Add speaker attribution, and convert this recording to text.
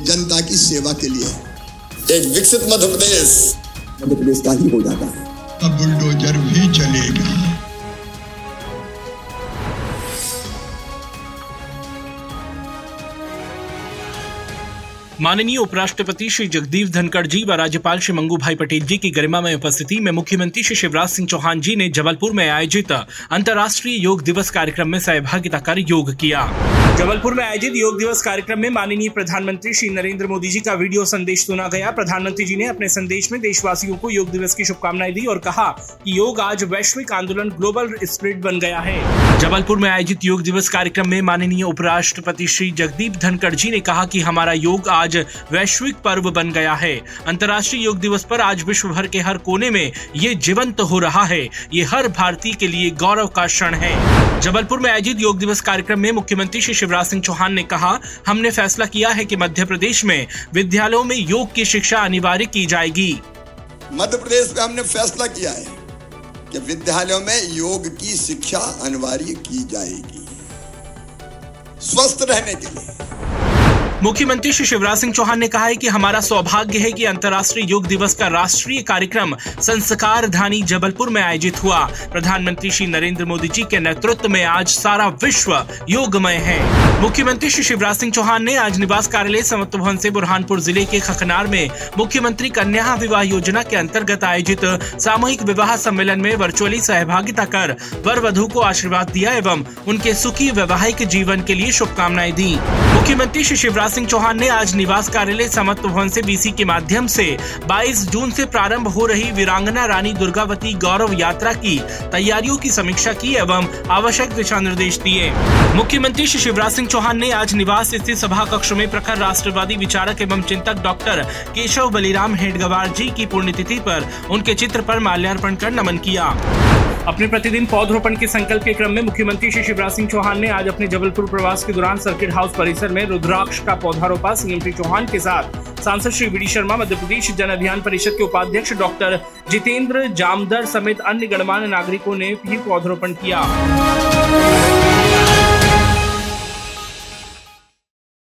Speaker 1: जनता की सेवा के लिए।
Speaker 2: एक विकसित मध्य प्रदेश
Speaker 1: मध्य प्रदेश का ही हो जाता है।
Speaker 3: अब बुलडोजर भी चलेगा।
Speaker 4: माननीय उपराष्ट्रपति श्री जगदीप धनखड़ जी व राज्यपाल श्री मंगू भाई पटेल जी की गरिमा में उपस्थिति में मुख्यमंत्री श्री शिवराज सिंह चौहान जी ने जबलपुर में आयोजित अंतर्राष्ट्रीय योग दिवस कार्यक्रम में सहभागिता कर योग किया। जबलपुर में आयोजित योग दिवस कार्यक्रम में माननीय प्रधानमंत्री श्री नरेंद्र मोदी जी का वीडियो संदेश सुना गया। प्रधानमंत्री जी ने अपने संदेश में देशवासियों को योग दिवस की शुभकामनाएँ दी और कहा कि योग आज वैश्विक आंदोलन ग्लोबल स्पिरिट बन गया है। जबलपुर में आयोजित योग दिवस कार्यक्रम में माननीय उपराष्ट्रपति श्री जगदीप धनखड़ जी ने कहा की हमारा योग आज वैश्विक पर्व बन गया है। अंतर्राष्ट्रीय योग दिवस पर आज विश्व भर के हर कोने में ये जीवंत हो रहा है। ये हर भारतीय के लिए गौरव का क्षण है। जबलपुर में आयोजित योग दिवस कार्यक्रम में मुख्यमंत्री श्री शिवराज सिंह चौहान ने कहा, हमने फैसला किया है कि मध्य प्रदेश में विद्यालयों में योग की शिक्षा अनिवार्य की जाएगी।
Speaker 1: मध्य प्रदेश में हमने फैसला किया है कि विद्यालयों में योग की शिक्षा अनिवार्य की जाएगी। स्वस्थ रहने के लिए।
Speaker 4: मुख्यमंत्री श्री शिवराज सिंह चौहान ने कहा है कि हमारा सौभाग्य है कि अंतर्राष्ट्रीय योग दिवस का राष्ट्रीय कार्यक्रम संस्कार धानी जबलपुर में आयोजित हुआ। प्रधानमंत्री श्री नरेंद्र मोदी जी के नेतृत्व में आज सारा विश्व योगमय है। मुख्यमंत्री श्री शिवराज सिंह चौहान ने आज निवास कार्यालय समत्व भवन ऐसी बुरहानपुर ज़िले के खखनार में मुख्यमंत्री कन्या विवाह योजना के अंतर्गत आयोजित सामूहिक विवाह सम्मेलन में वर्चुअली सहभागिता कर वर वधु को आशीर्वाद दिया एवं उनके सुखी वैवाहिक जीवन के लिए शुभकामनाएँ दी। मुख्यमंत्री श्री शिवराज सिंह चौहान ने आज निवास कार्यालय समत्व भवन से बीसी के माध्यम से 22 जून से प्रारंभ हो रही वीरांगना रानी दुर्गावती गौरव यात्रा की तैयारियों की समीक्षा की एवं आवश्यक दिशा निर्देश दिए। मुख्यमंत्री श्री शिवराज सिंह चौहान ने आज निवास स्थित सभा कक्ष में प्रखर राष्ट्रवादी विचारक एवं चिंतक डॉक्टर केशव बलिराम हेडगवार जी की पुण्यतिथि पर उनके चित्र पर माल्यार्पण कर नमन किया। अपने प्रतिदिन पौधरोपण के संकल्प के क्रम में मुख्यमंत्री श्री शिवराज सिंह चौहान ने आज अपने जबलपुर प्रवास के दौरान सर्किट हाउस परिसर में रुद्राक्ष का पौधारोपा सीएम श्री चौहान के साथ। सांसद श्री बी शर्मा मध्य प्रदेश जन अभियान परिषद के उपाध्यक्ष डॉक्टर जितेंद्र जामदर समेत अन्य गणमान्य नागरिकों ने भी पौधरोपण किया।